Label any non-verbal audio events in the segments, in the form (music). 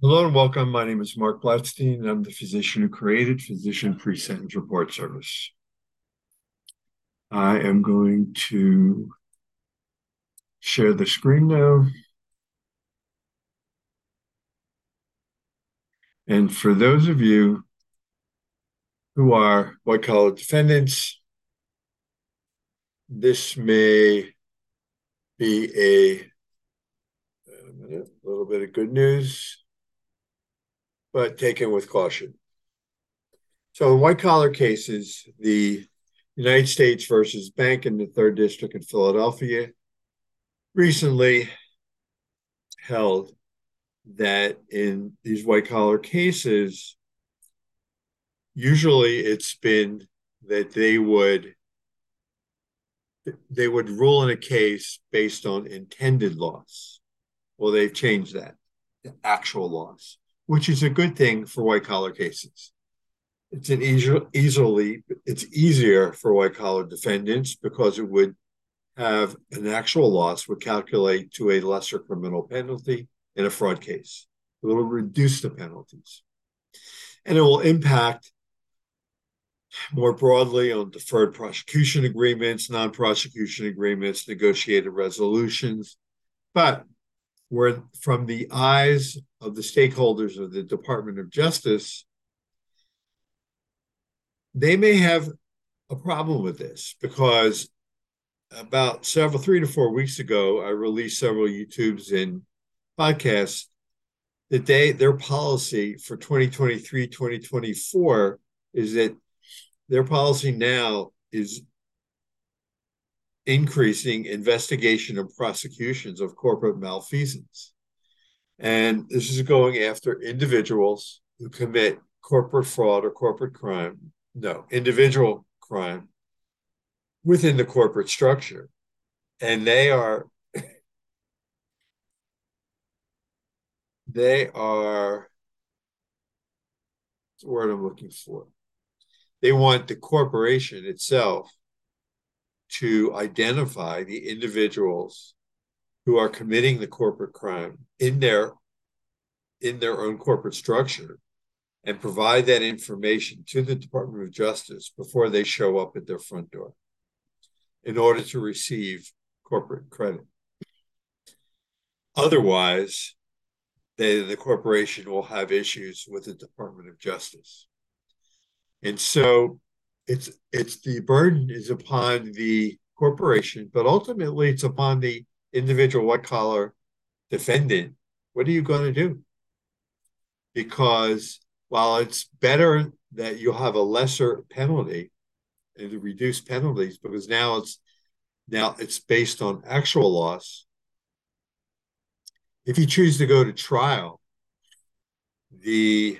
Hello and welcome. My name is Marc Blatstein, and I'm the physician who created Physician Pre-Sentence Report Service. I am going to share the screen now. And for those of you who are white collar defendants, this may be a, a little bit of good news but taken with caution. So in white collar cases, the United States versus Bank in the third district in Philadelphia recently held that in these white collar cases, usually it's been that they would they would rule in a case based on intended loss. Well, they've changed that to actual loss which is a good thing for white collar cases. It's an easily it's easier for white collar defendants because it would have an actual loss would calculate to a lesser criminal penalty in a fraud case. It will reduce the penalties. And it will impact more broadly on deferred prosecution agreements, non prosecution agreements, negotiated resolutions. But where from the eyes of the stakeholders of the Department of Justice, they may have a problem with this because about several three to four weeks ago, I released several YouTubes and podcasts that they their policy for 2023 2024 is that their policy now is increasing investigation and prosecutions of corporate malfeasance. And this is going after individuals who commit corporate fraud or corporate crime, no, individual crime within the corporate structure. And they are they are what's the word I'm looking for. They want the corporation itself to identify the individuals who are committing the corporate crime in their in their own corporate structure and provide that information to the Department of Justice before they show up at their front door in order to receive corporate credit. Otherwise, they, the corporation will have issues with the Department of Justice. And so it's it's the burden is upon the corporation, but ultimately it's upon the individual white collar defendant. What are you going to do? Because while it's better that you'll have a lesser penalty and reduced penalties, because now it's now it's based on actual loss. If you choose to go to trial, the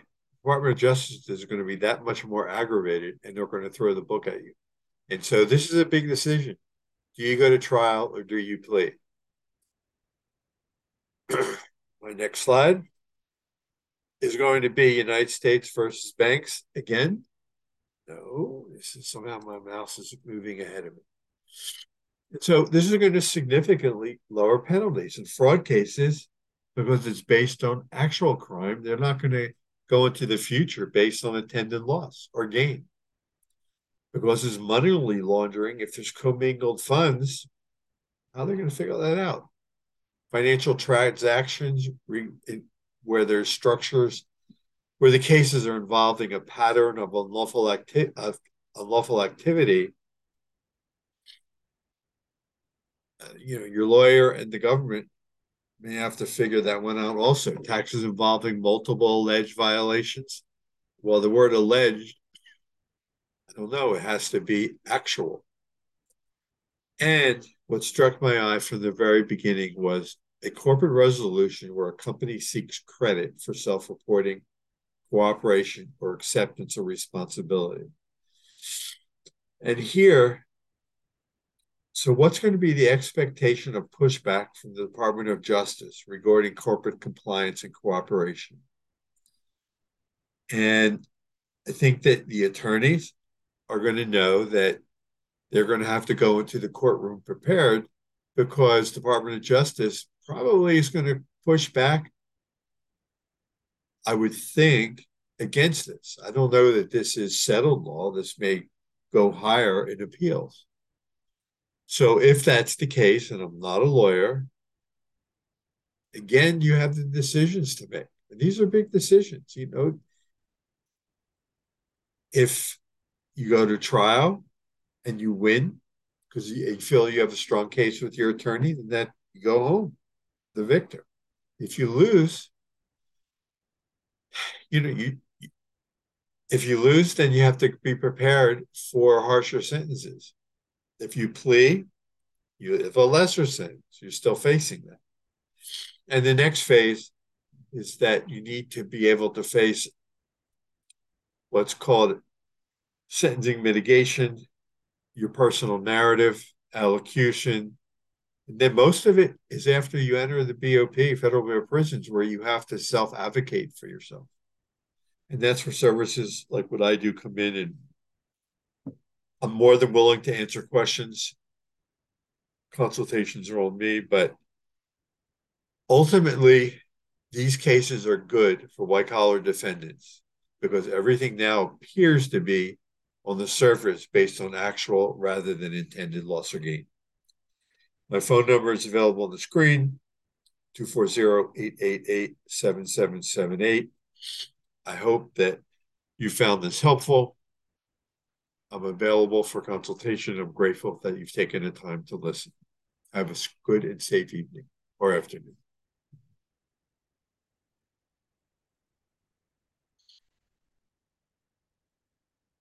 Department of Justice is going to be that much more aggravated and they're going to throw the book at you. And so this is a big decision. Do you go to trial or do you plead? (clears throat) My next slide is going to be United States versus banks again. No, this is somehow my mouse is moving ahead of me. And so this is going to significantly lower penalties in fraud cases because it's based on actual crime. They're not going to go into the future based on intended loss or gain. Because there's money laundering, if there's commingled funds, how are they going to figure that out? Financial transactions where there's structures where the cases are involving a pattern of unlawful, acti- of unlawful activity. Uh, you know, your lawyer and the government may have to figure that one out also. Taxes involving multiple alleged violations. Well, the word alleged, I don't know, it has to be actual. And what struck my eye from the very beginning was a corporate resolution where a company seeks credit for self reporting, cooperation, or acceptance of responsibility. And here, so, what's going to be the expectation of pushback from the Department of Justice regarding corporate compliance and cooperation? And I think that the attorneys are going to know that they're going to have to go into the courtroom prepared because the Department of Justice probably is going to push back I would think against this. I don't know that this is settled law. This may go higher in appeals. So if that's the case, and I'm not a lawyer, again, you have the decisions to make. And these are big decisions. You know, if you go to trial and you win because you feel you have a strong case with your attorney, then that you go home, the victor. If you lose, you know, you if you lose, then you have to be prepared for harsher sentences. If you plea, you have a lesser sentence. You're still facing that. And the next phase is that you need to be able to face what's called sentencing mitigation, your personal narrative, allocution. And then most of it is after you enter the BOP, Federal Bureau of Prisons, where you have to self advocate for yourself. And that's where services like what I do come in and I'm more than willing to answer questions. Consultations are on me, but ultimately, these cases are good for white collar defendants because everything now appears to be on the surface based on actual rather than intended loss or gain. My phone number is available on the screen 240 888 7778. I hope that you found this helpful. I'm available for consultation. I'm grateful that you've taken the time to listen. Have a good and safe evening or afternoon.